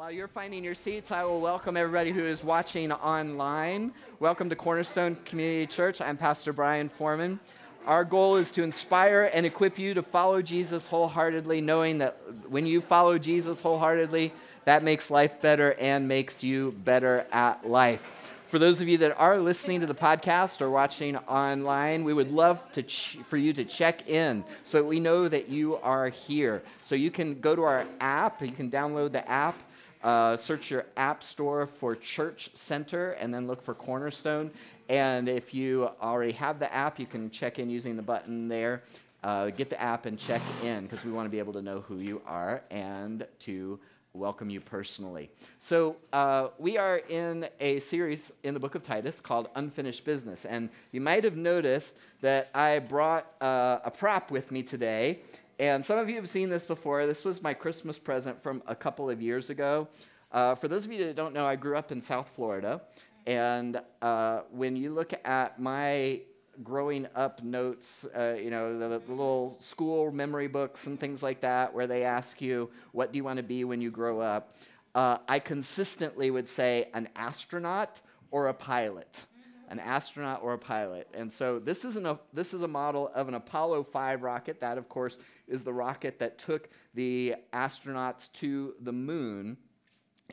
while you're finding your seats, I will welcome everybody who is watching online. Welcome to Cornerstone Community Church. I'm Pastor Brian Foreman. Our goal is to inspire and equip you to follow Jesus wholeheartedly, knowing that when you follow Jesus wholeheartedly, that makes life better and makes you better at life. For those of you that are listening to the podcast or watching online, we would love to ch- for you to check in so that we know that you are here. So you can go to our app, you can download the app uh, search your app store for Church Center and then look for Cornerstone. And if you already have the app, you can check in using the button there. Uh, get the app and check in because we want to be able to know who you are and to welcome you personally. So, uh, we are in a series in the book of Titus called Unfinished Business. And you might have noticed that I brought uh, a prop with me today. And some of you have seen this before. This was my Christmas present from a couple of years ago. Uh, for those of you that don't know, I grew up in South Florida. And uh, when you look at my growing up notes, uh, you know, the, the, little school memory books and things like that, where they ask you, what do you want to be when you grow up? Uh, I consistently would say an astronaut or a pilot an astronaut or a pilot. And so this is, an, this is a model of an Apollo 5 rocket. That, of course, is the rocket that took the astronauts to the moon.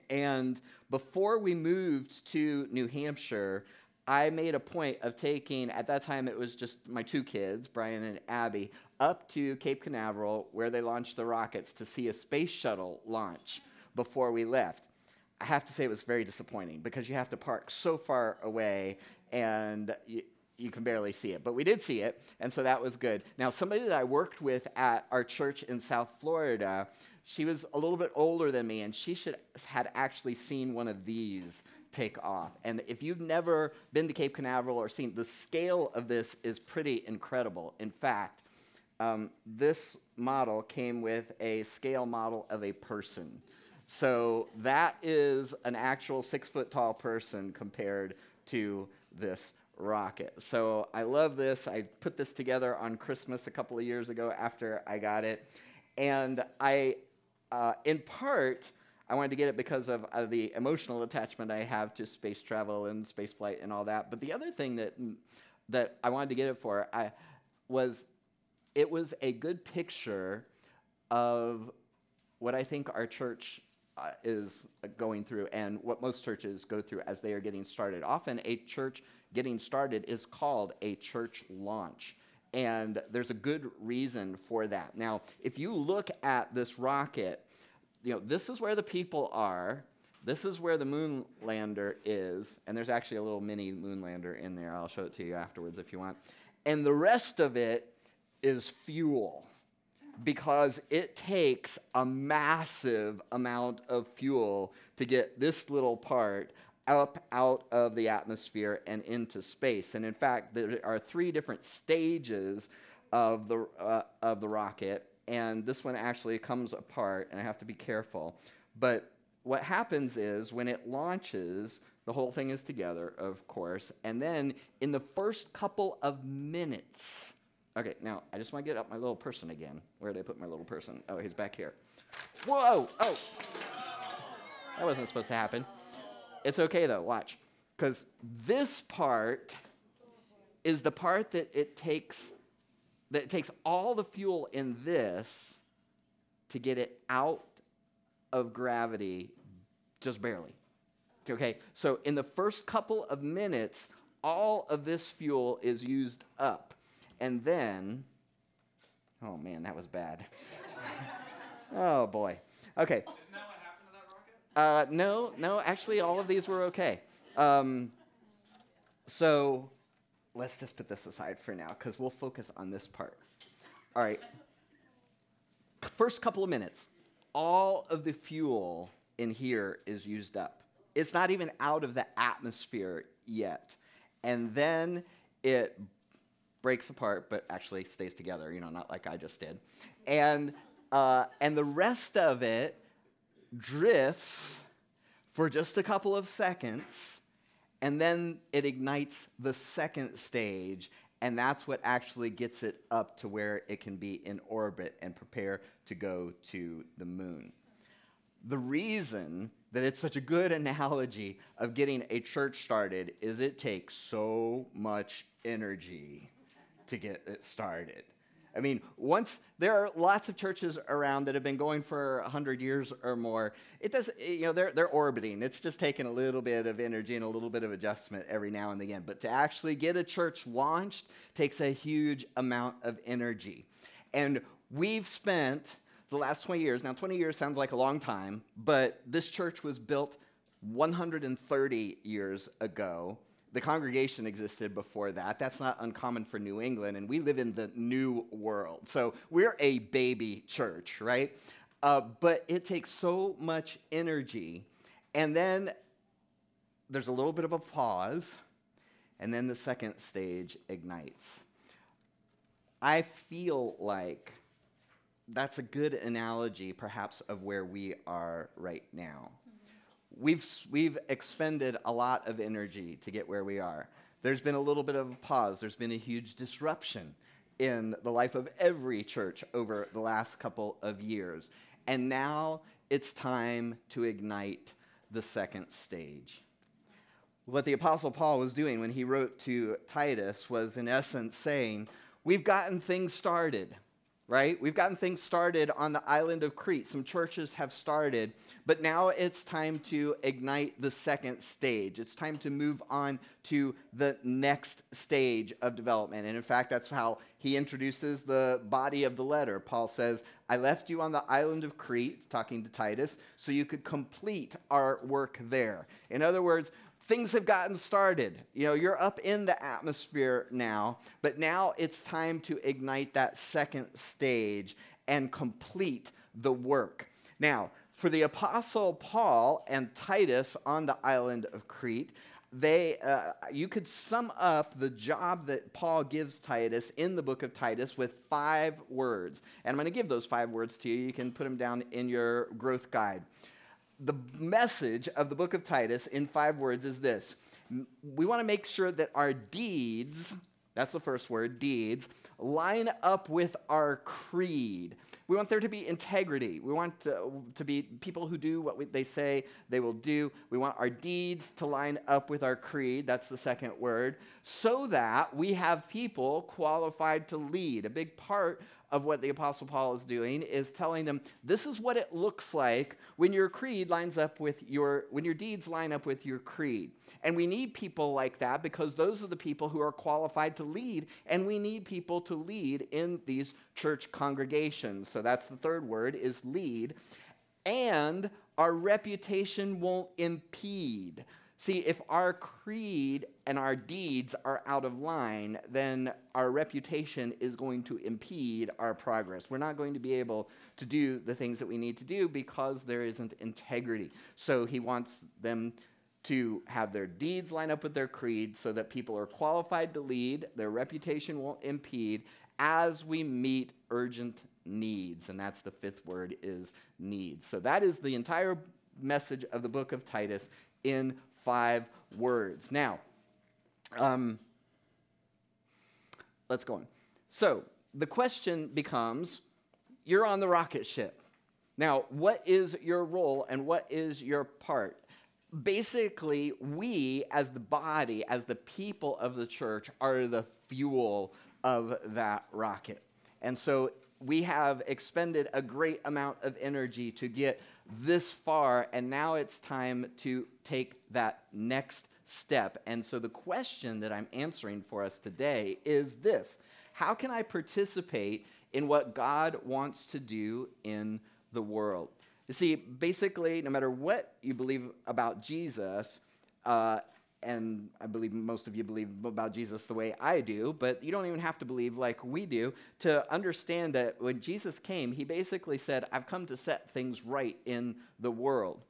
And before we moved to New Hampshire, I made a point of taking, at that time it was just my two kids, Brian and Abby, up to Cape Canaveral where they launched the rockets to see a space shuttle launch before we left. I have to say it was very disappointing because you have to park so far away and you, you can barely see it. But we did see it, and so that was good. Now, somebody that I worked with at our church in South Florida, she was a little bit older than me, and she should, had actually seen one of these take off. And if you've never been to Cape Canaveral or seen, the scale of this is pretty incredible. In fact, um, this model came with a scale model of a person. So that is an actual six foot tall person compared to this rocket. So I love this. I put this together on Christmas a couple of years ago after I got it. And I, uh, in part, I wanted to get it because of uh, the emotional attachment I have to space travel and space flight and all that. But the other thing that, that I wanted to get it for I, was it was a good picture of what I think our church uh, is going through and what most churches go through as they are getting started. Often, a church getting started is called a church launch. And there's a good reason for that. Now, if you look at this rocket, you know, this is where the people are. This is where the moon lander is. And there's actually a little mini moon lander in there. I'll show it to you afterwards if you want. And the rest of it is fuel because it takes a massive amount of fuel to get this little part up out of the atmosphere and into space. And in fact, there are three different stages of the, uh, of the rocket, and this one actually comes apart, and I have to be careful. But what happens is when it launches, the whole thing is together, of course, and then in the first couple of minutes, Okay, now I just want to get up my little person again. Where did I put my little person? Oh, he's back here. Whoa! Oh! That wasn't supposed to happen. It's okay though, watch. Because this part is the part that it takes that it takes all the fuel in this to get it out of gravity just barely. Okay, so in the first couple of minutes, all of this fuel is used up. And then, oh man, that was bad. oh boy. Okay. Is that what happened to that Uh, no, no, actually, all of these were okay. Um, so let's just put this aside for now because we'll focus on this part. All right. First couple of minutes, all of the fuel in here is used up. It's not even out of the atmosphere yet. And then it breaks apart, but actually stays together, you know, not like I just did. And, uh, and the rest of it drifts for just a couple of seconds, and then it ignites the second stage, and that's what actually gets it up to where it can be in orbit and prepare to go to the moon. the reason that it's such a good analogy of getting a church started is it takes so much energy to get it started. I mean, once there are lots of churches around that have been going for 100 years or more, it does, eh, you know, they're, they're orbiting. It's just taking a little bit of energy and a little bit of adjustment every now and again. But to actually get a church launched takes a huge amount of energy. And we've spent the last 20 years, now 20 years sounds like a long time, but this church was built 130 years ago the congregation existed before that. That's not uncommon for New England, and we live in the new world. So we're a baby church, right? Uh, but it takes so much energy. And then there's a little bit of a pause, and then the second stage ignites. I feel like that's a good analogy, perhaps, of where we are right now we've, we've expended a lot of energy to get where we are. There's been a little bit of a pause, there's been a huge disruption in the life of every church over the last couple of years. And now it's time to ignite the second stage. What the Apostle Paul was doing when he wrote to Titus was, in essence, saying, We've gotten things started right? We've gotten things started on the island of Crete. Some churches have started, but now it's time to ignite the second stage. It's time to move on to the next stage of development. And in fact, that's how he introduces the body of the letter. Paul says, I left you on the island of Crete, talking to Titus, so you could complete our work there. In other words, things have gotten started. You know, you're up in the atmosphere now, but now it's time to ignite that second stage and complete the work. Now, for the apostle Paul and Titus on the island of Crete, they, uh, you could sum up the job that Paul gives Titus in the book of Titus with five words. And I'm going to give those five words to you. You can put them down in your growth guide the message of the book of Titus in five words is this we want to make sure that our deeds, that's the first word, deeds, line up with our creed. We want there to be integrity. We want to, to be people who do what we, they say they will do. We want our deeds to line up with our creed. That's the second word. So that we have people qualified to lead. A big part of what the Apostle Paul is doing is telling them this is what it looks like when your creed lines up with your, when your deeds line up with your creed. And we need people like that because those are the people who are qualified to lead, and we need people to lead in these church congregations. So that's the third word is lead. And our reputation won't impede. See, if our creed and our deeds are out of line, then our reputation is going to impede our progress. We're not going to be able to do the things that we need to do because there isn't integrity. So he wants them to have their deeds line up with their creed so that people are qualified to lead, their reputation won't impede as we meet urgent needs. And that's the fifth word is needs. So that is the entire message of the book of Titus in five words. Now, um, let's go on. So the question becomes you're on the rocket ship. Now, what is your role and what is your part? Basically, we as the body, as the people of the church, are the fuel of that rocket. And so we have expended a great amount of energy to get this far, and now it's time to take that next step. And so the question that I'm answering for us today is this How can I participate in what God wants to do in the world? You see, basically, no matter what you believe about Jesus, uh, and I believe most of you believe about Jesus the way I do, but you don't even have to believe like we do to understand that when Jesus came, he basically said, I've come to set things right in the world.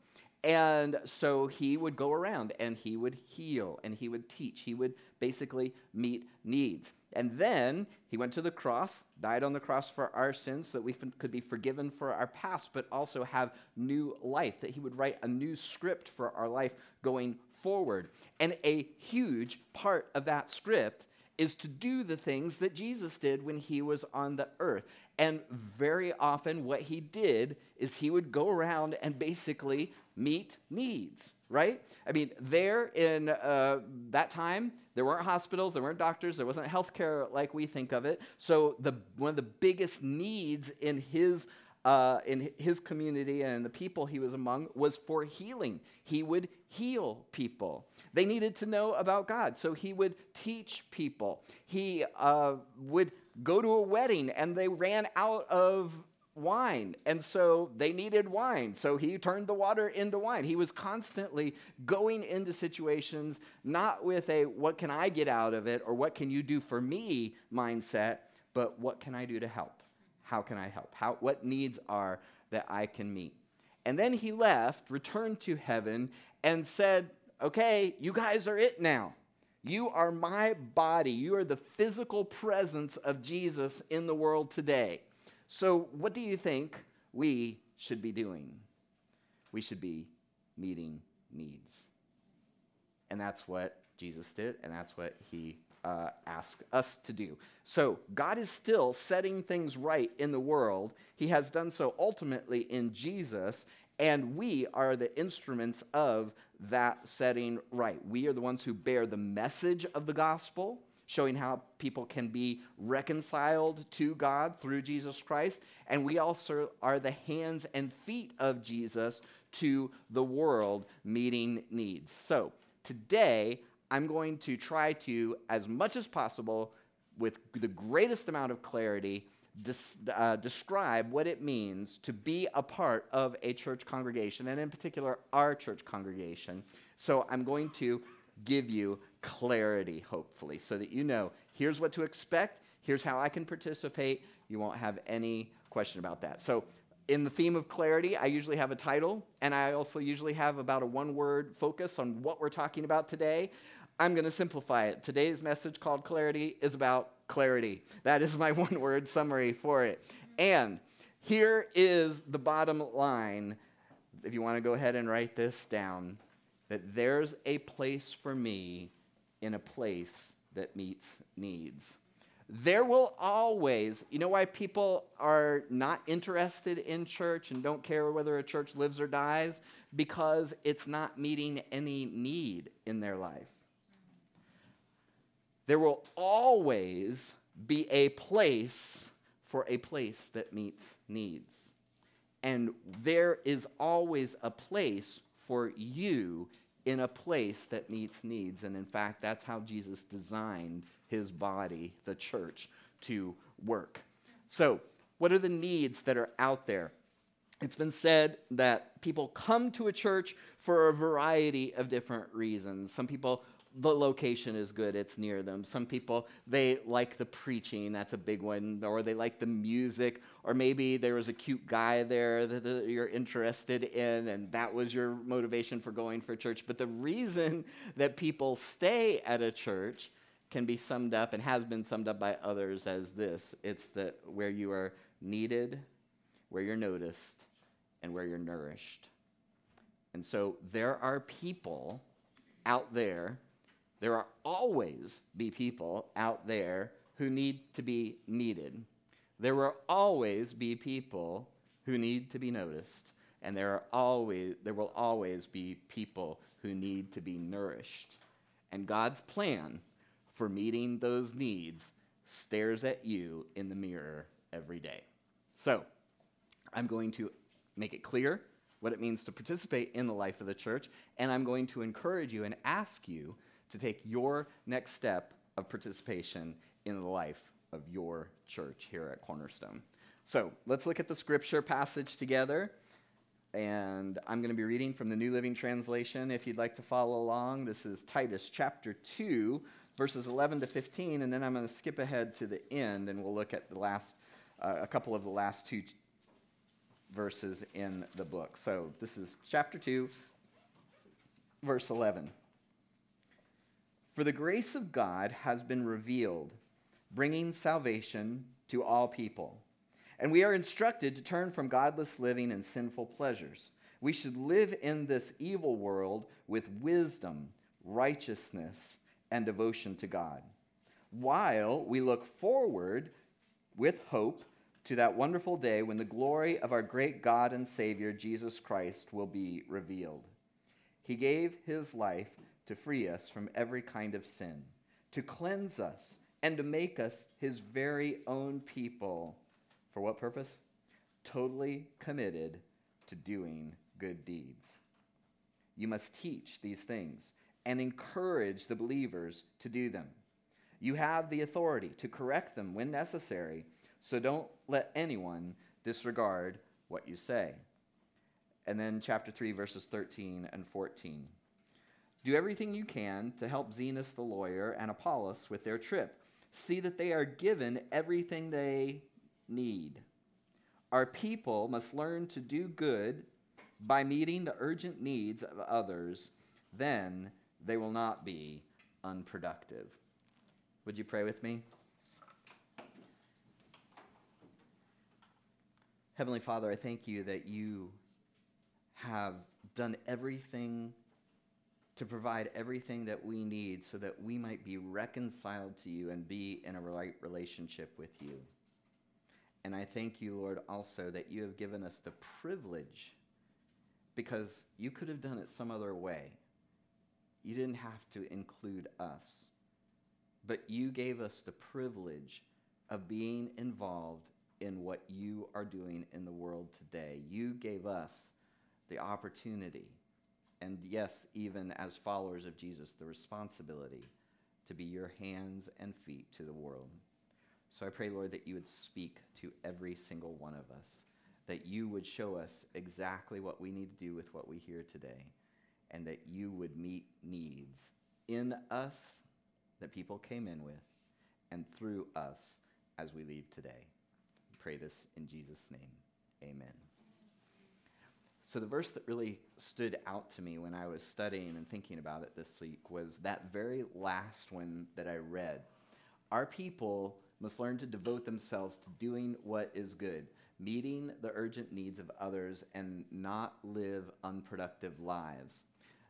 And so he would go around and he would heal and he would teach. He would basically meet needs. And then he went to the cross, died on the cross for our sins so that we could be forgiven for our past, but also have new life, that he would write a new script for our life going forward. And a huge part of that script is to do the things that Jesus did when he was on the earth. And very often, what he did is he would go around and basically meet needs, right? I mean, there in uh, that time, there weren't hospitals, there weren't doctors, there wasn't healthcare like we think of it. So, the, one of the biggest needs in his uh, in his community and the people he was among was for healing. He would heal people. They needed to know about God, so he would teach people. He uh, would go to a wedding and they ran out of wine. And so they needed wine. So he turned the water into wine. He was constantly going into situations not with a what can I get out of it or what can you do for me mindset, but what can I do to help? How can I help? How, what needs are that I can meet? And then he left, returned to heaven, and said, Okay, you guys are it now. You are my body. You are the physical presence of Jesus in the world today. So, what do you think we should be doing? We should be meeting needs. And that's what Jesus did, and that's what he uh, asked us to do. So, God is still setting things right in the world. He has done so ultimately in Jesus, and we are the instruments of that setting right. We are the ones who bear the message of the gospel, showing how people can be reconciled to God through Jesus Christ. And we also are the hands and feet of Jesus to the world meeting needs. So today, I'm going to try to, as much as possible, with the greatest amount of clarity, des- uh, describe what it means to be a part of a church congregation, and in particular, our church congregation. So I'm going to give you clarity, hopefully, so that you know here's what to expect, here's how I can participate. You won't have any question about that. So, in the theme of clarity, I usually have a title, and I also usually have about a one word focus on what we're talking about today. I'm going to simplify it. Today's message called Clarity is about clarity. That is my one word summary for it. And here is the bottom line. If you want to go ahead and write this down, that there's a place for me in a place that meets needs. There will always, you know why people are not interested in church and don't care whether a church lives or dies? Because it's not meeting any need in their life. There will always be a place for a place that meets needs. And there is always a place for you in a place that meets needs. And in fact, that's how Jesus designed his body, the church, to work. So, what are the needs that are out there? It's been said that people come to a church for a variety of different reasons. Some people the location is good, it's near them. Some people, they like the preaching, that's a big one, or they like the music, or maybe there was a cute guy there that you're interested in, and that was your motivation for going for church. But the reason that people stay at a church can be summed up and has been summed up by others as this it's that where you are needed, where you're noticed, and where you're nourished. And so there are people out there there are always be people out there who need to be needed. There will always be people who need to be noticed, and there are always there will always be people who need to be nourished. And God's plan for meeting those needs stares at you in the mirror every day. So, I'm going to make it clear what it means to participate in the life of the church, and I'm going to encourage you and ask you to take your next step of participation in the life of your church here at Cornerstone. So let's look at the scripture passage together. And I'm going to be reading from the New Living Translation if you'd like to follow along. This is Titus chapter 2, verses 11 to 15. And then I'm going to skip ahead to the end and we'll look at the last, uh, a couple of the last two verses in the book. So this is chapter 2, verse 11. For the grace of God has been revealed, bringing salvation to all people. And we are instructed to turn from godless living and sinful pleasures. We should live in this evil world with wisdom, righteousness, and devotion to God. while we look forward with hope to that wonderful day when the glory of our great God and Savior, Jesus Christ, will be revealed. He gave his life to free us from every kind of sin, to cleanse us, and to make us his very own people. For what purpose? Totally committed to doing good deeds. You must teach these things and encourage the believers to do them. You have the authority to correct them when necessary, so don't let anyone disregard what you say. And then, chapter 3, verses 13 and 14. Do everything you can to help Zenas the lawyer and Apollos with their trip. See that they are given everything they need. Our people must learn to do good by meeting the urgent needs of others, then they will not be unproductive. Would you pray with me? Heavenly Father, I thank you that you have done everything to provide everything that we need so that we might be reconciled to you and be in a right relationship with you. And I thank you, Lord, also that you have given us the privilege because you could have done it some other way. You didn't have to include us, but you gave us the privilege of being involved in what you are doing in the world today. You gave us the opportunity, and yes, even as followers of Jesus, the responsibility to be your hands and feet to the world. So I pray, Lord, that you would speak to every single one of us that you would show us exactly what we need to do with what we hear today, and that you would meet needs in us that people came in with, and through us as we leave today. We pray this in Jesus' name. Amen. So, the verse that really stood out to me when I was studying and thinking about it this week was that very last one that I read. Our people must learn to devote themselves to doing what is good meeting the urgent needs of others and not live unproductive lives.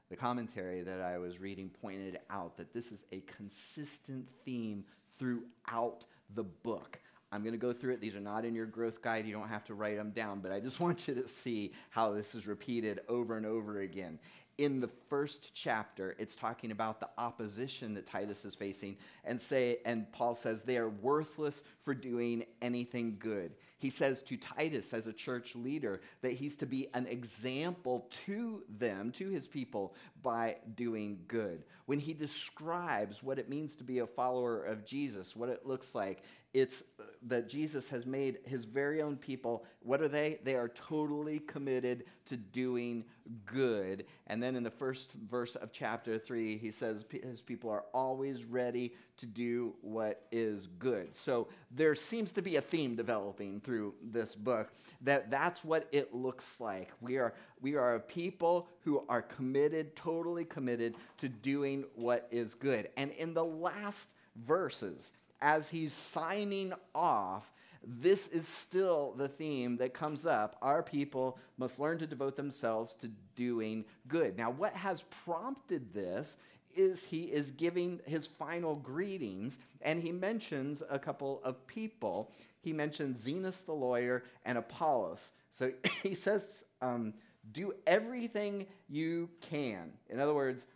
The commentary that I was reading pointed out that this is a consistent theme throughout the book. I'm going to go through it. These are not in your growth guide. You don't have to write them down, but I just want you to see how this is repeated over and over again in the first chapter, it's talking about the opposition that Titus is facing, and say, and Paul says they are worthless for doing anything good. He says to Titus, as a church leader, that he's to be an example to them, to his people, by doing good. When he describes what it means to be a follower of Jesus, what it looks like, it's uh, that Jesus has made his very own people, what are they? They are totally committed to doing good. And then in the first verse of chapter 3, he says his people are always ready to do what is good. So there seems to be a theme developing through this book that that's what it looks like. We are we are a people who are committed, totally committed to doing what is good. And in the last verses, as he's signing off, this is still the theme that comes up. Our people must learn to devote themselves to doing good. Now, what has prompted this is he is giving his final greetings, and he mentions a couple of people. He mentions Zenas the lawyer and Apollos. So he says, um, Do everything you can. In other words,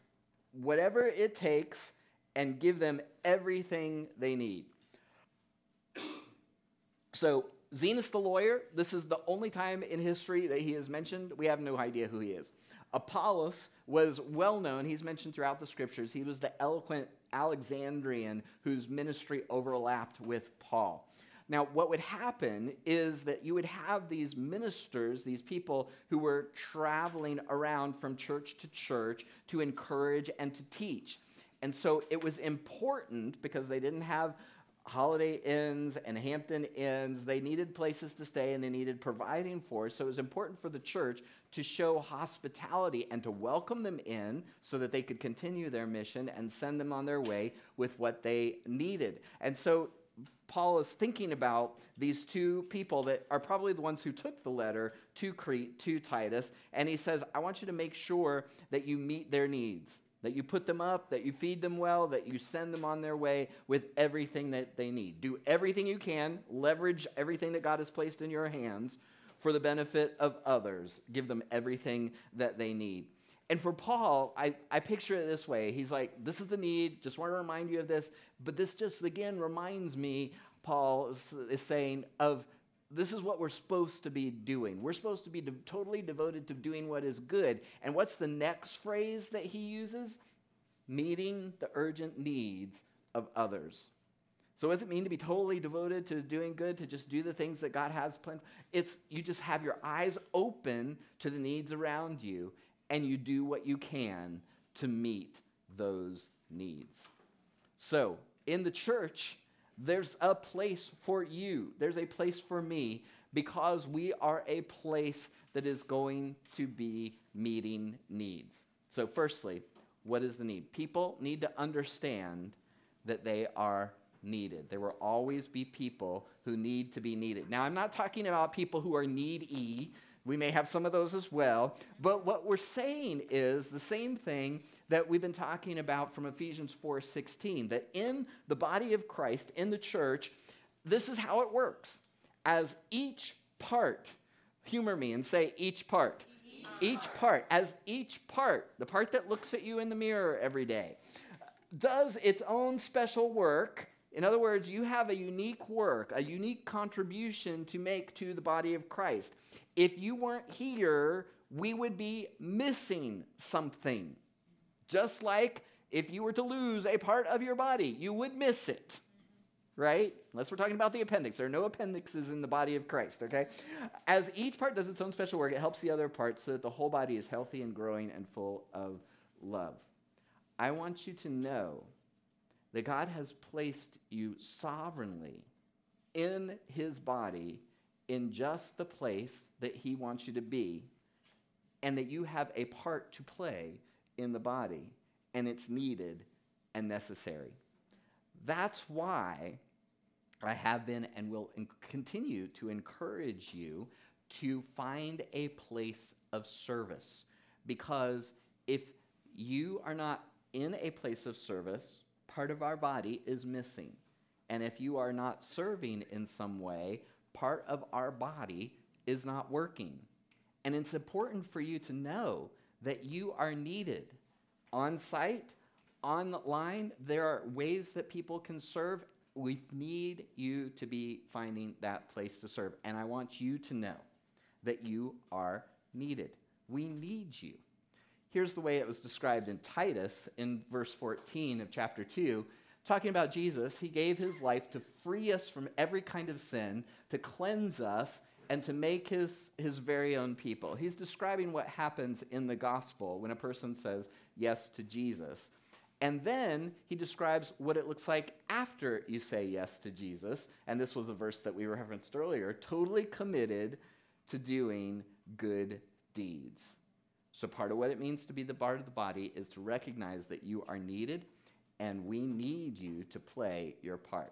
whatever it takes, and give them everything they need. So, Zenas the lawyer, this is the only time in history that he is mentioned. We have no idea who he is. Apollos was well known. He's mentioned throughout the scriptures. He was the eloquent Alexandrian whose ministry overlapped with Paul. Now, what would happen is that you would have these ministers, these people who were traveling around from church to church to encourage and to teach. And so it was important because they didn't have Holiday Inns and Hampton Inns. They needed places to stay and they needed providing for. So it was important for the church to show hospitality and to welcome them in so that they could continue their mission and send them on their way with what they needed. And so Paul is thinking about these two people that are probably the ones who took the letter to Crete, to Titus, and he says, I want you to make sure that you meet their needs. That you put them up, that you feed them well, that you send them on their way with everything that they need. Do everything you can, leverage everything that God has placed in your hands for the benefit of others. Give them everything that they need. And for Paul, I, I picture it this way. He's like, This is the need. Just want to remind you of this. But this just again reminds me, Paul is, saying, of this is what we're supposed to be doing. We're supposed to be de- totally devoted to doing what is good. And what's the next phrase that he uses? Meeting the urgent needs of others. So, what does it mean to be totally devoted to doing good, to just do the things that God has planned? It's you just have your eyes open to the needs around you and you do what you can to meet those needs. So, in the church, there's a place for you. There's a place for me because we are a place that is going to be meeting needs. So, firstly, what is the need? People need to understand that they are needed. There will always be people who need to be needed. Now, I'm not talking about people who are needy. We may have some of those as well. But what we're saying is the same thing that we've been talking about from Ephesians 4:16 that in the body of Christ in the church this is how it works as each part humor me and say each part each, each part as each part the part that looks at you in the mirror every day does its own special work in other words, you have a unique work, a unique contribution to make to the body of Christ. If you weren't here, we would be missing something. Just like if you were to lose a part of your body, you would miss it, right? Unless we're talking about the appendix. There are no appendixes in the body of Christ, okay? As each part does its own special work, it helps the other parts so that the whole body is healthy and growing and full of love. I want you to know that God has placed you sovereignly in his body in just the place that he wants you to be, and that you have a part to play in the body, and it's needed and necessary. That's why I have been and will continue to encourage you to find a place of service. Because if you are not in a place of service, part of our body is missing. And if you are not serving in some way, part of our body is not working. And it's important for you to know that you are needed on site, online. There are ways that people can serve. We need you to be finding that place to serve. And I want you to know that you are needed. We need you. Here's the way it was described in Titus in verse 14 of chapter 2. Talking about Jesus, he gave his life to free us from every kind of sin, to cleanse us, and to make his, his very own people. He's describing what happens in the gospel when a person says yes to Jesus. And then he describes what it looks like after you say yes to Jesus. And this was a verse that we referenced earlier totally committed to doing good deeds. So, part of what it means to be the part of the body is to recognize that you are needed and we need you to play your part.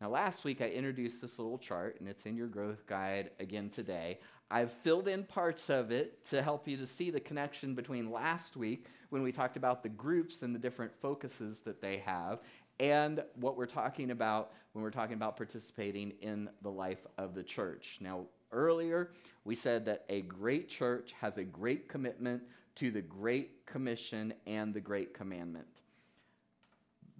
Now, last week I introduced this little chart, and it's in your growth guide again today. I've filled in parts of it to help you to see the connection between last week when we talked about the groups and the different focuses that they have, and what we're talking about when we're talking about participating in the life of the church. Now, earlier, we said that a great church has a great commitment to the Great Commission and the Great Commandment.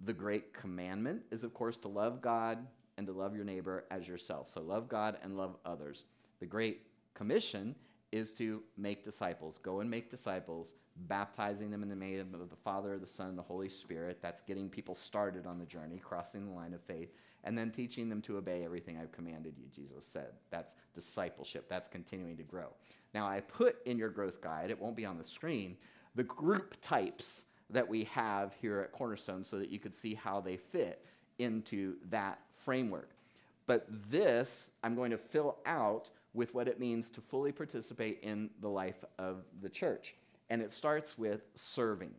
The Great Commandment is, of course, to love God and to love your neighbor as yourself. So, love God and love others. The Great Commission is to make disciples. Go and make disciples, baptizing them in the name of the Father, the Son, and the Holy Spirit. That's getting people started on the journey, crossing the line of faith and then teaching them to obey everything I've commanded you, Jesus said. That's discipleship, that's continuing to grow. Now, I put in your growth guide, it won't be on the screen, the group types that we have here at Cornerstone so that you could see how they fit into that framework. But this, I'm going to fill out with what it means to fully participate in the life of the church. And it starts with serving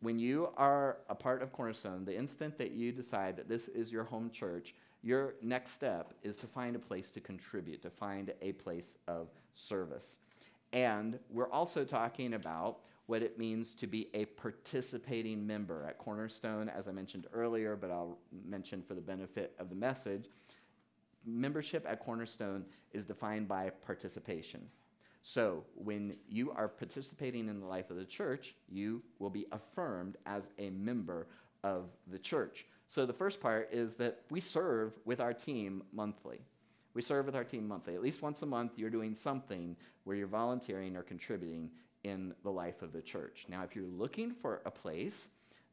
when you are a part of Cornerstone, the instant that you decide that this is your home church, your next step is to find a place to contribute, to find a place of service. And we're also talking about what it means to be a participating member. At Cornerstone, as I mentioned earlier, but I'll mention for the benefit of the message, membership at Cornerstone is defined by participation. So, when you are participating in the life of the church, you will be affirmed as a member of the church. So, the first part is that we serve with our team monthly. We serve with our team monthly. At least once a month, you're doing something where you're volunteering or contributing in the life of the church. Now, if you're looking for a place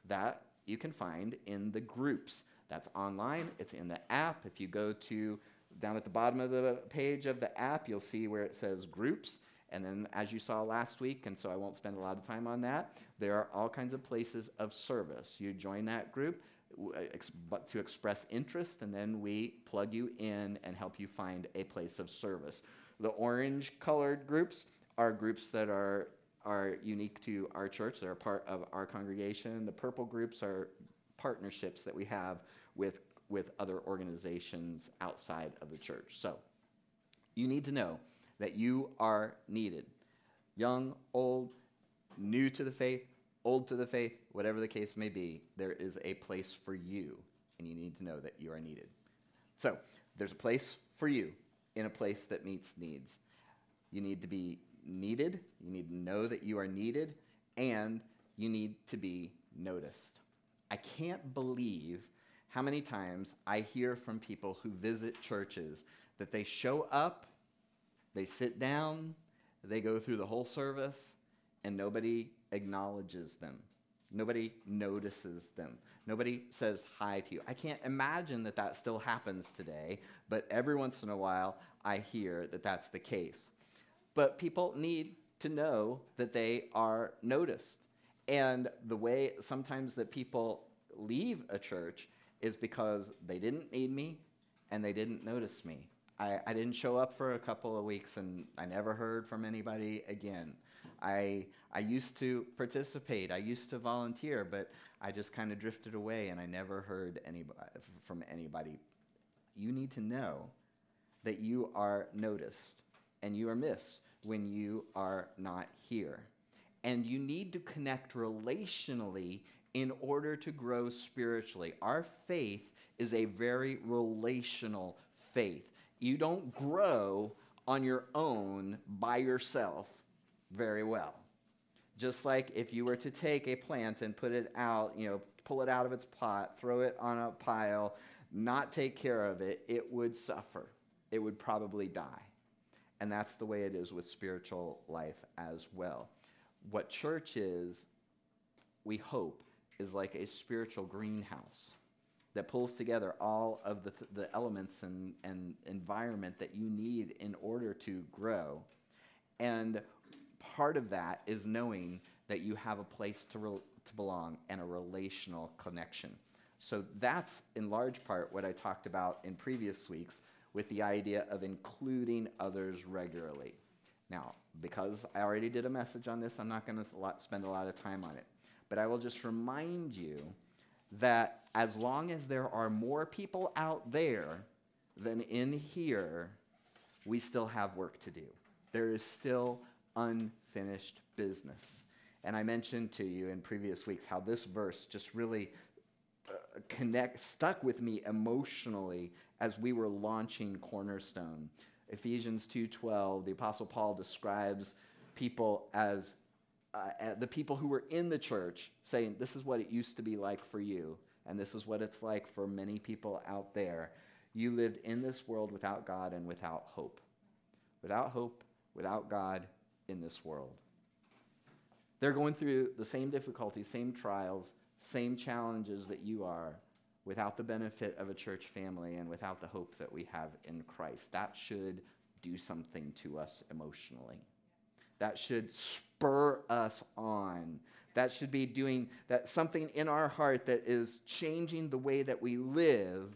that you can find in the groups, that's online, it's in the app. If you go to down at the bottom of the page of the app, you'll see where it says groups. And then, as you saw last week, and so I won't spend a lot of time on that, there are all kinds of places of service. You join that group to express interest, and then we plug you in and help you find a place of service. The orange colored groups are groups that are, are unique to our church, they're a part of our congregation. The purple groups are partnerships that we have with with other organizations outside of the church. So, you need to know that you are needed. Young, old, new to the faith, old to the faith, whatever the case may be, there is a place for you, and you need to know that you are needed. So, there's a place for you in a place that meets needs. You need to be needed, you need to know that you are needed, and you need to be noticed. I can't believe how many times I hear from people who visit churches that they show up, they sit down, they go through the whole service, and nobody acknowledges them. Nobody notices them. Nobody says hi to you. I can't imagine that that still happens today, but every once in a while I hear that that's the case. But people need to know that they are noticed. And the way sometimes that people leave a church is because they didn't need me and they didn't notice me. I, I didn't show up for a couple of weeks and I never heard from anybody again. I, I used to participate, I used to volunteer, but I just kind of drifted away and I never heard anybody, from anybody. You need to know that you are noticed and you are missed when you are not here. And you need to connect relationally in order to grow spiritually. Our faith is a very relational faith. You don't grow on your own by yourself very well. Just like if you were to take a plant and put it out, you know, pull it out of its pot, throw it on a pile, not take care of it, it would suffer. It would probably die. And that's the way it is with spiritual life as well. What church is, we hope, is like a spiritual greenhouse that pulls together all of the, th- the elements and, and environment that you need in order to grow. And part of that is knowing that you have a place to, re- to belong and a relational connection. So that's in large part what I talked about in previous weeks with the idea of including others regularly. Now, because I already did a message on this, I'm not going to spend a lot of time on it. But I will just remind you that as long as there are more people out there than in here, we still have work to do. There is still unfinished business. And I mentioned to you in previous weeks how this verse just really uh, connect stuck with me emotionally as we were launching Cornerstone. Ephesians 2:12, the apostle Paul describes people as uh, the people who were in the church saying, This is what it used to be like for you, and this is what it's like for many people out there. You lived in this world without God and without hope. Without hope, without God in this world. They're going through the same difficulties, same trials, same challenges that you are without the benefit of a church family and without the hope that we have in Christ. That should do something to us emotionally. That should spur us on. That should be doing that something in our heart that is changing the way that we live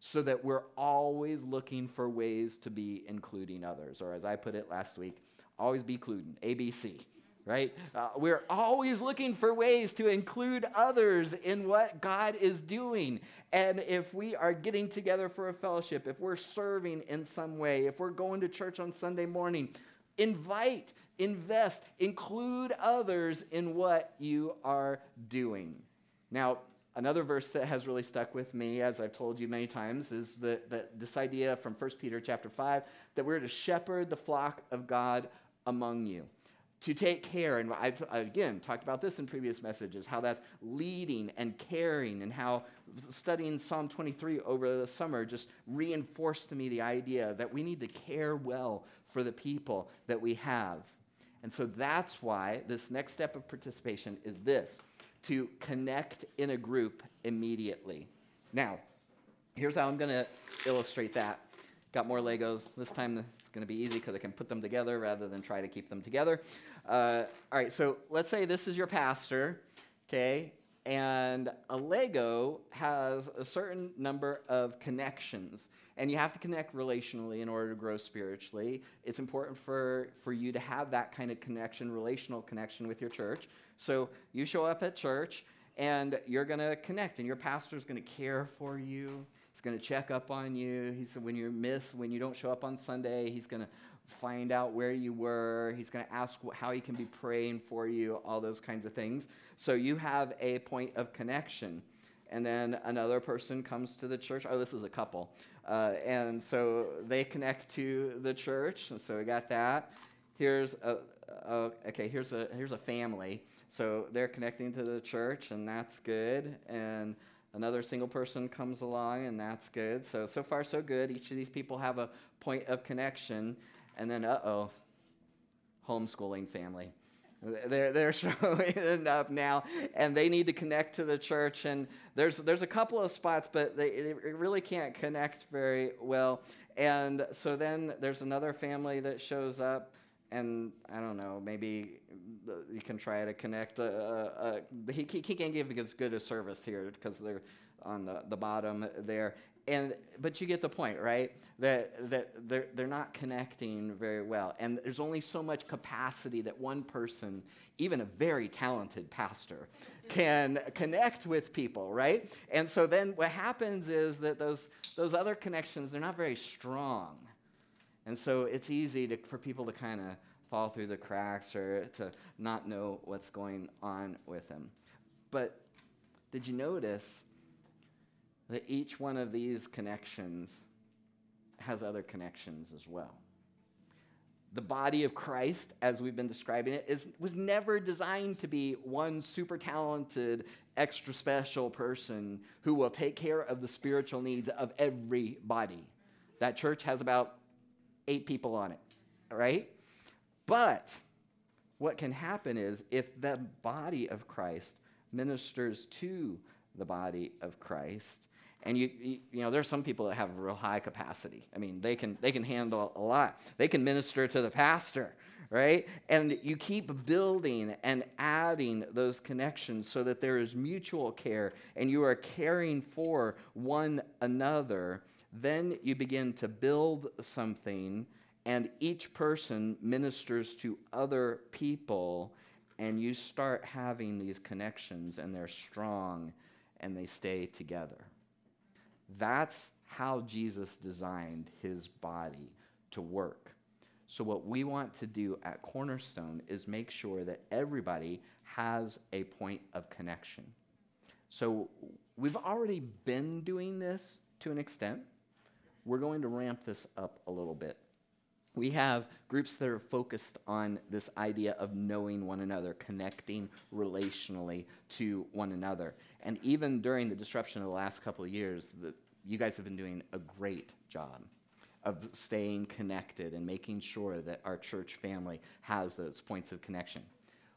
so that we're always looking for ways to be including others. Or as I put it last week, always be including, ABC, right? Uh, we're always looking for ways to include others in what God is doing. And if we are getting together for a fellowship, if we're serving in some way, if we're going to church on Sunday morning, invite invest, include others in what you are doing. Now, another verse that has really stuck with me, as I've told you many times, is that, this idea from 1 Peter chapter 5 that we're to shepherd the flock of God among you to take care. And I've, again, talked about this in previous messages how that's leading and caring, and how studying Psalm 23 over the summer just reinforced to me the idea that we need to care well for the people that we have. And so that's why this next step of participation is this to connect in a group immediately. Now, here's how I'm going to illustrate that. Got more Legos. This time it's going to be easy because I can put them together rather than try to keep them together. Uh, all right, so let's say this is your pastor, okay, and a Lego has a certain number of connections. And you have to connect relationally in order to grow spiritually. It's important for, for you to have that kind of connection, relational connection with your church. So you show up at church and you're going to connect, and your pastor is going to care for you. He's going to check up on you. He said, when you miss, when you don't show up on Sunday, he's going to find out where you were. He's going to ask how he can be praying for you, all those kinds of things. So you have a point of connection. And then another person comes to the church. Oh, this is a couple. Uh, and so they connect to the church. And so we got that. Here's a, a, okay, here's a, here's a family. So they're connecting to the church, and that's good. And another single person comes along, and that's good. So, so far, so good. Each of these people have a point of connection. And then, uh oh, homeschooling family. They're, they're showing up now, and they need to connect to the church. And there's, there's a couple of spots, but they, they really can't connect very well. And so then there's another family that shows up, and I don't know, maybe you can try to connect. Uh, uh, he, he can't give as good a service here because they're on the, the bottom there. And but you get the point right? That, that they're, they're not connecting very well. And there's only so much capacity that one person even a very talented pastor can connect with people right? And so then what happens is that those those other connections they're not very strong and so it's easy to, for people to kind of fall through the cracks or to not know what's going on with them but did you notice that each one of these connections has other connections as well. The body of Christ, as we've been describing it, is, was never designed to be one super talented, extra special person who will take care of the spiritual needs of everybody. That church has about eight people on it, right? But what can happen is if the body of Christ ministers to the body of Christ, and you, you, you, know, there's some people that have a real high capacity. I mean, they can, they can handle a lot. They can minister to the pastor, right? And you keep building and adding those connections so that there is mutual care and you are caring for one another. Then you begin to build something, and each person ministers to other people, and you start having these connections, and they're strong and they stay together. That's how Jesus designed his body to work. So, what we want to do at Cornerstone is make sure that everybody has a point of connection. So, we've already been doing this to an extent. We're going to ramp this up a little bit. We have groups that are focused on this idea of knowing one another, connecting relationally to one another. And even during the disruption of the last couple of years, the, you guys have been doing a great job of staying connected and making sure that our church family has those points of connection.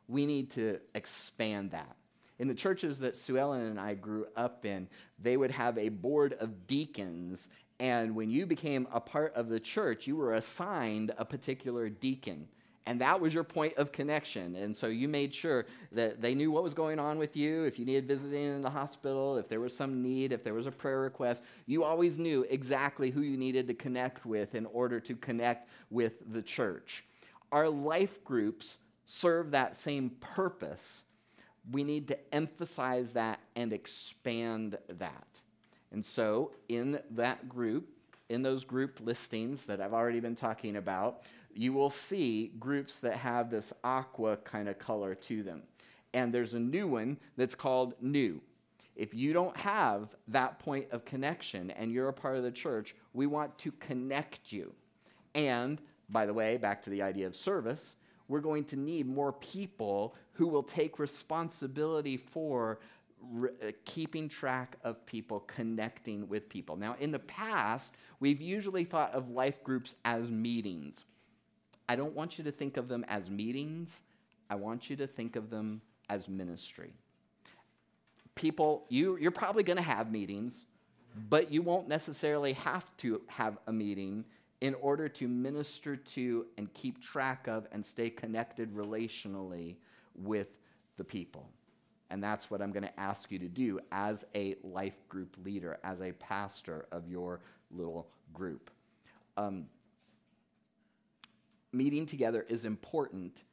We need to expand that. In the churches that Sue Ellen and I grew up in, they would have a board of deacons, and when you became a part of the church, you were assigned a particular deacon. And that was your point of connection. And so you made sure that they knew what was going on with you. If you needed visiting in the hospital, if there was some need, if there was a prayer request, you always knew exactly who you needed to connect with in order to connect with the church. Our life groups serve that same purpose. We need to emphasize that and expand that. And so, in that group, in those group listings that I've already been talking about, you will see groups that have this aqua kind of color to them. And there's a new one that's called new. If you don't have that point of connection and you're a part of the church, we want to connect you. And by the way, back to the idea of service, we're going to need more people who will take responsibility for Uh, keeping track of people, connecting with people. Now, in the past, we've usually thought of life groups as meetings. I don't want you to think of them as meetings, I want you to think of them as ministry. People, you, you're probably going to have meetings, but you won't necessarily have to have a meeting in order to minister to and keep track of and stay connected relationally with the people. And that's what I'm going to ask you to do as a life group leader, as a pastor of your little group. Um, meeting together is important,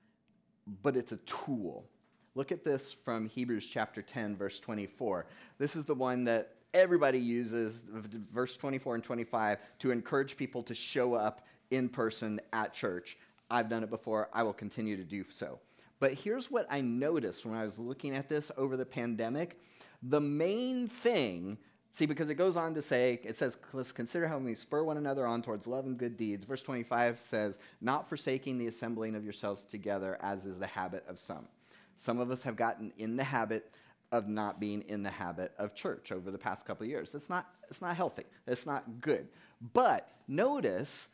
but it's a tool. Look at this from Hebrews chapter 10, verse 24. This is the one that everybody uses, verse 24 and 25, to encourage people to show up in person at church. I've done it before, I will continue to do so. But here's what I noticed when I was looking at this over the pandemic. The main thing, see, because it goes on to say, it says, let's consider how we spur one another on towards love and good deeds. Verse 25 says, not forsaking the assembling of yourselves together, as is the habit of some. Some of us have gotten in the habit of not being in the habit of church over the past couple of years. It's not, it's not healthy. It's not good. But notice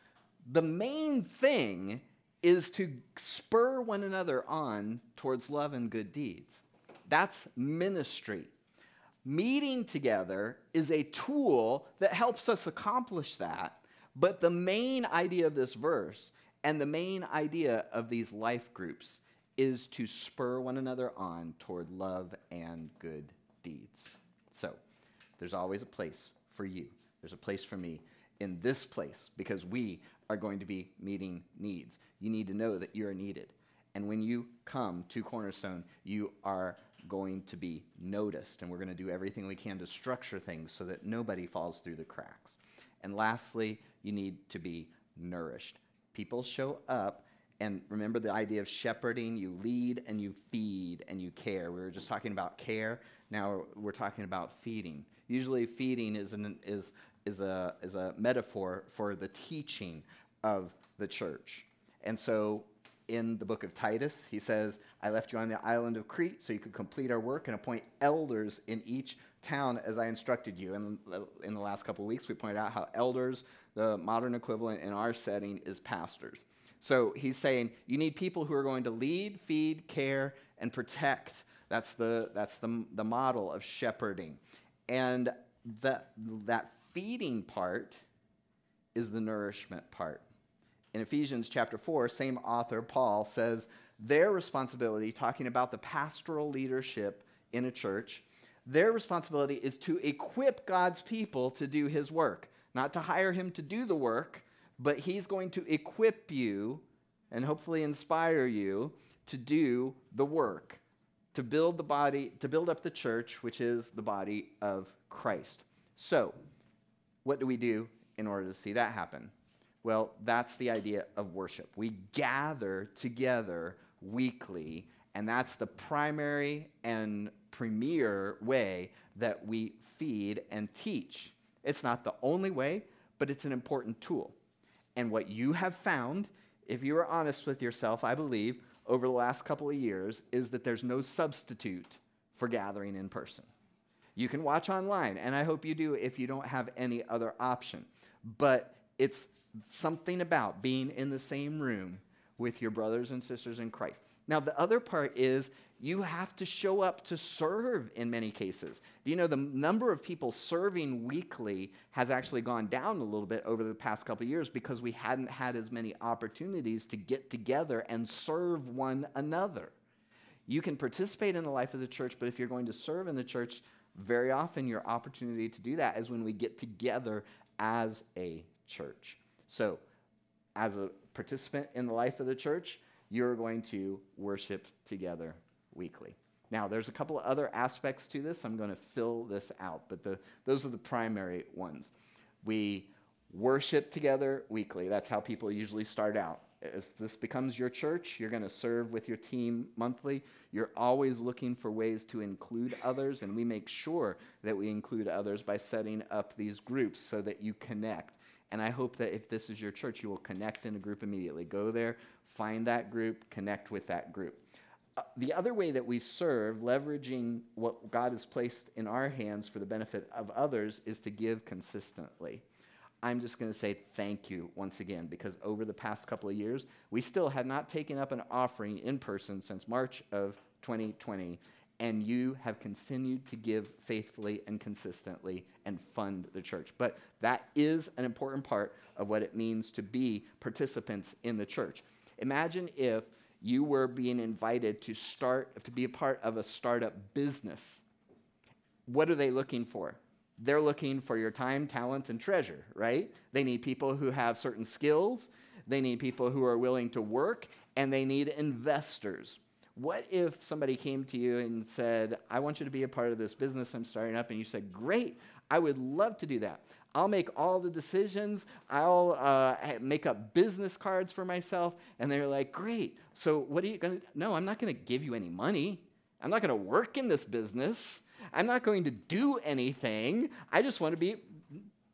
the main thing is to spur one another on towards love and good deeds. That's ministry. Meeting together is a tool that helps us accomplish that. But the main idea of this verse and the main idea of these life groups is to spur one another on toward love and good deeds. So, there's always a place for you. There's a place for me in this place because we are going to be meeting needs. You need to know that you're needed. And when you come to Cornerstone, you are going to be noticed. And we're going to do everything we can to structure things so that nobody falls through the cracks. And lastly, you need to be nourished. People show up, and remember the idea of shepherding you lead and you feed and you care. We were just talking about care, now we're talking about feeding. Usually, feeding is, an, is is a, is a metaphor for the teaching of the church. And so in the book of Titus, he says, I left you on the island of Crete so you could complete our work and appoint elders in each town as I instructed you. And in the last couple of weeks, we pointed out how elders, the modern equivalent in our setting, is pastors. So he's saying you need people who are going to lead, feed, care, and protect. That's the, that's the, the model of shepherding. And that, that feeding part is the nourishment part. In Ephesians chapter 4, same author, Paul, says their responsibility, talking about the pastoral leadership in a church, their responsibility is to equip God's people to do his work, not to hire him to do the work, but he's going to equip you and hopefully inspire you to do the work, to build the body, to build up the church, which is the body of Christ. So, what do we do in order to see that happen? Well, that's the idea of worship. We gather together weekly, and that's the primary and premier way that we feed and teach. It's not the only way, but it's an important tool. And what you have found, if you are honest with yourself, I believe, over the last couple of years, is that there's no substitute for gathering in person. You can watch online, and I hope you do if you don't have any other option. But it's something about being in the same room with your brothers and sisters in Christ. Now, the other part is you have to show up to serve in many cases. Do you know the number of people serving weekly has actually gone down a little bit over the past couple years because we hadn't had as many opportunities to get together and serve one another. You can participate in the life of the church, but if you're going to serve in the church, very often, your opportunity to do that is when we get together as a church. So, as a participant in the life of the church, you're going to worship together weekly. Now, there's a couple of other aspects to this. I'm going to fill this out, but the, those are the primary ones. We worship together weekly. That's how people usually start out. As this becomes your church, you're going to serve with your team monthly. You're always looking for ways to include others, and we make sure that we include others by setting up these groups so that you connect. And I hope that if this is your church, you will connect in a group immediately. Go there, find that group, connect with that group. Uh, the other way that we serve, leveraging what God has placed in our hands for the benefit of others, is to give consistently. I'm just going to say thank you once again because over the past couple of years, we still have not taken up an offering in person since March of 2020, and you have continued to give faithfully and consistently and fund the church. But that is an important part of what it means to be participants in the church. Imagine if you were being invited to start to be a part of a startup business. What are they looking for? They're looking for your time, talent, and treasure, right? They need people who have certain skills, they need people who are willing to work, and they need investors. What if somebody came to you and said, I want you to be a part of this business I'm starting up? And you said, Great, I would love to do that. I'll make all the decisions. I'll uh, make up business cards for myself. And they're like, Great. So, what are you going to? No, I'm not going to give you any money. I'm not going to work in this business. I'm not going to do anything. I just want to be,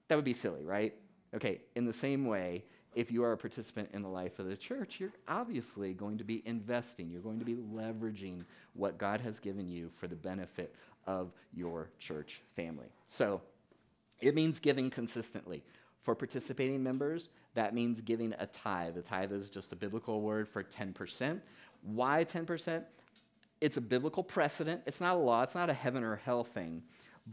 that would be silly, right? Okay, in the same way, if you are a participant in the life of the church, you're obviously going to be investing. You're going to be leveraging what God has given you for the benefit of your church family. So it means giving consistently. For participating members, that means giving a tithe. A tithe is just a biblical word for 10%. Why 10%? It's a biblical precedent. It's not a law, it's not a heaven or hell thing.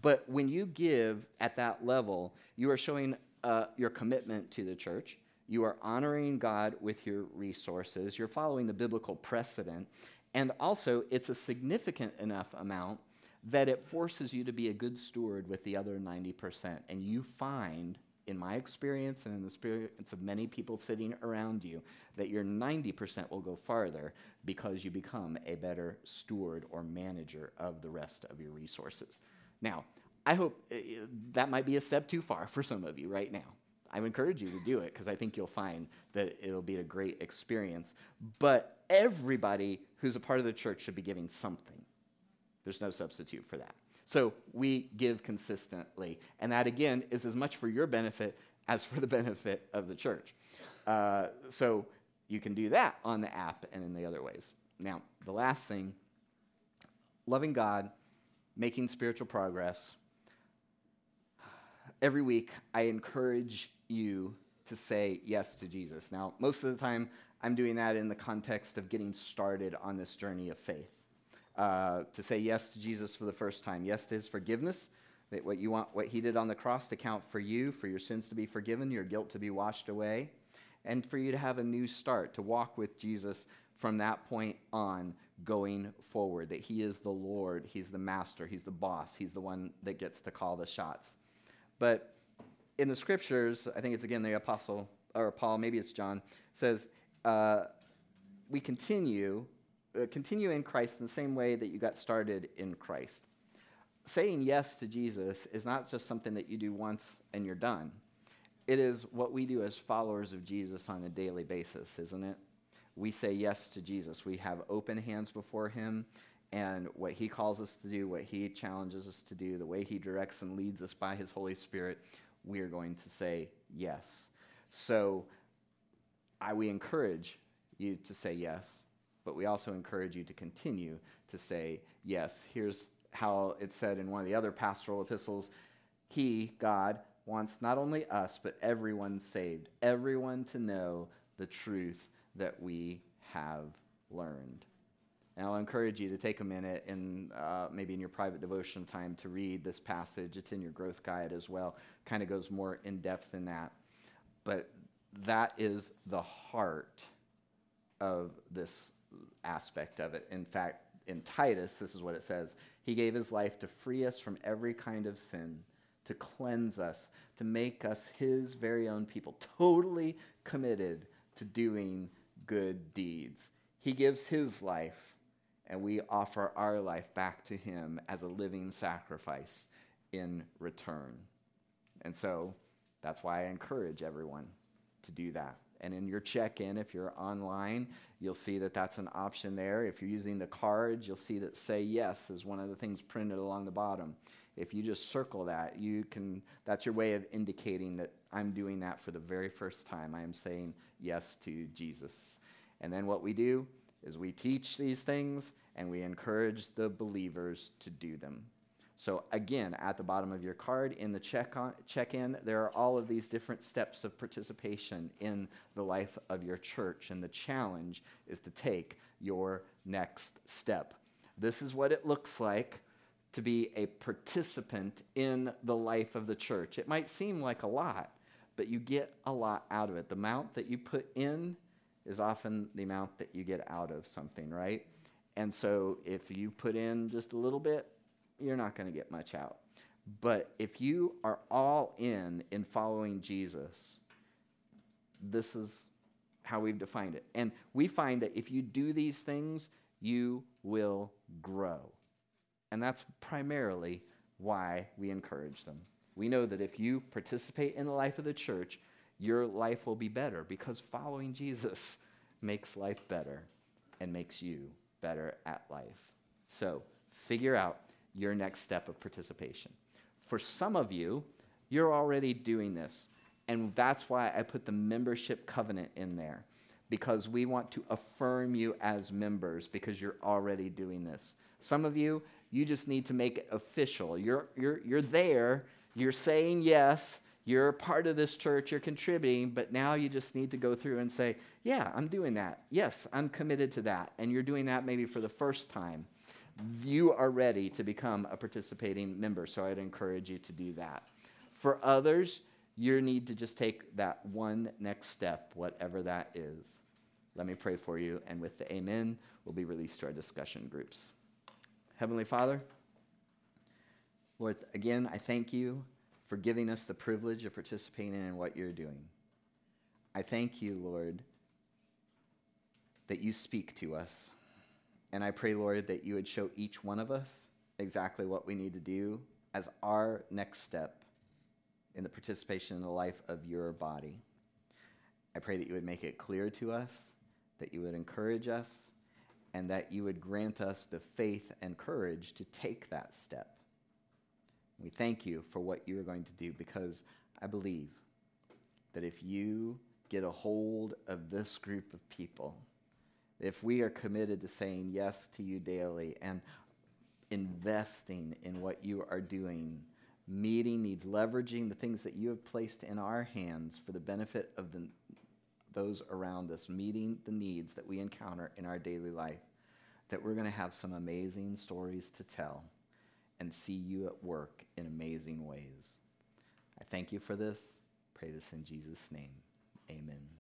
But when you give at that level, you are showing uh, your commitment to the church. You are honoring God with your resources. You're following the biblical precedent. And also, it's a significant enough amount that it forces you to be a good steward with the other 90%. And you find in my experience and in the experience of many people sitting around you, that your 90% will go farther because you become a better steward or manager of the rest of your resources. Now, I hope uh, that might be a step too far for some of you right now. I encourage you to do it because I think you'll find that it'll be a great experience. But everybody who's a part of the church should be giving something. There's no substitute for that. So we give consistently. And that, again, is as much for your benefit as for the benefit of the church. Uh, so you can do that on the app and in the other ways. Now, the last thing loving God, making spiritual progress. Every week, I encourage you to say yes to Jesus. Now, most of the time, I'm doing that in the context of getting started on this journey of faith. Uh, to say yes to Jesus for the first time, yes to his forgiveness, that what you want, what he did on the cross to count for you, for your sins to be forgiven, your guilt to be washed away, and for you to have a new start, to walk with Jesus from that point on going forward, that he is the Lord, he's the master, he's the boss, he's the one that gets to call the shots. But in the scriptures, I think it's again the apostle, or Paul, maybe it's John, says, uh, we continue uh, continue in Christ in the same way that you got started in Christ. Saying yes to Jesus is not just something that you do once and you're done. It is what we do as followers of Jesus on a daily basis, isn't it? We say yes to Jesus. We have open hands before him, and what he calls us to do, what he challenges us to do, the way he directs and leads us by his Holy Spirit, we are going to say yes. So I, we encourage you to say yes but we also encourage you to continue to say yes. Here's how it's said in one of the other pastoral epistles He, God, wants not only us, but everyone saved, everyone to know the truth that we have learned. And I'll encourage you to take a minute and uh, maybe in your private devotion time to read this passage. It's in your growth guide as well. Kind of goes more in depth than that. But that is the heart of this aspect of it. In fact, in Titus, this is what it says He gave his life to free us from every kind of sin, to cleanse us, to make us his very own people, totally committed to doing good deeds. He gives his life, and we offer our life back to him as a living sacrifice in return. And so that's why I encourage everyone to do that And in your check in, if you're online, you'll see that that's an option there. If you're using the cards, you'll see that say yes is one of the things printed along the bottom. If you just circle that, you can, that's your way of indicating that I'm doing that for the very first time. I am saying yes to Jesus. And then what we do is we teach these things and we encourage the believers to do them. So, again, at the bottom of your card in the check, on, check in, there are all of these different steps of participation in the life of your church. And the challenge is to take your next step. This is what it looks like to be a participant in the life of the church. It might seem like a lot, but you get a lot out of it. The amount that you put in is often the amount that you get out of something, right? And so if you put in just a little bit, you're not going to get much out. But if you are all in in following Jesus, this is how we've defined it. And we find that if you do these things, you will grow. And that's primarily why we encourage them. We know that if you participate in the life of the church, your life will be better because following Jesus makes life better and makes you better at life. So figure out your next step of participation. For some of you, you're already doing this. And that's why I put the membership covenant in there, because we want to affirm you as members because you're already doing this. Some of you, you just need to make it official. You're, you're, you're there, you're saying yes, you're a part of this church, you're contributing, but now you just need to go through and say, Yeah, I'm doing that. Yes, I'm committed to that. And you're doing that maybe for the first time you are ready to become a participating member. So I'd encourage you to do that. For others, you need to just take that one next step, whatever that is. Let me pray for you, and with the amen, we'll be released to our discussion groups. Heavenly Father, Lord, again, I thank you for giving us the privilege of participating in what you're doing. I thank you, Lord, that you speak to us and I pray, Lord, that you would show each one of us exactly what we need to do as our next step in the participation in the life of your body. I pray that you would make it clear to us, that you would encourage us, and that you would grant us the faith and courage to take that step. We thank you for what you are going to do because I believe that if you get a hold of this group of people, if we are committed to saying yes to you daily and investing in what you are doing, meeting needs, leveraging the things that you have placed in our hands for the benefit of the, those around us, meeting the needs that we encounter in our daily life, that we're going to have some amazing stories to tell and see you at work in amazing ways. I thank you for this. Pray this in Jesus' name. Amen.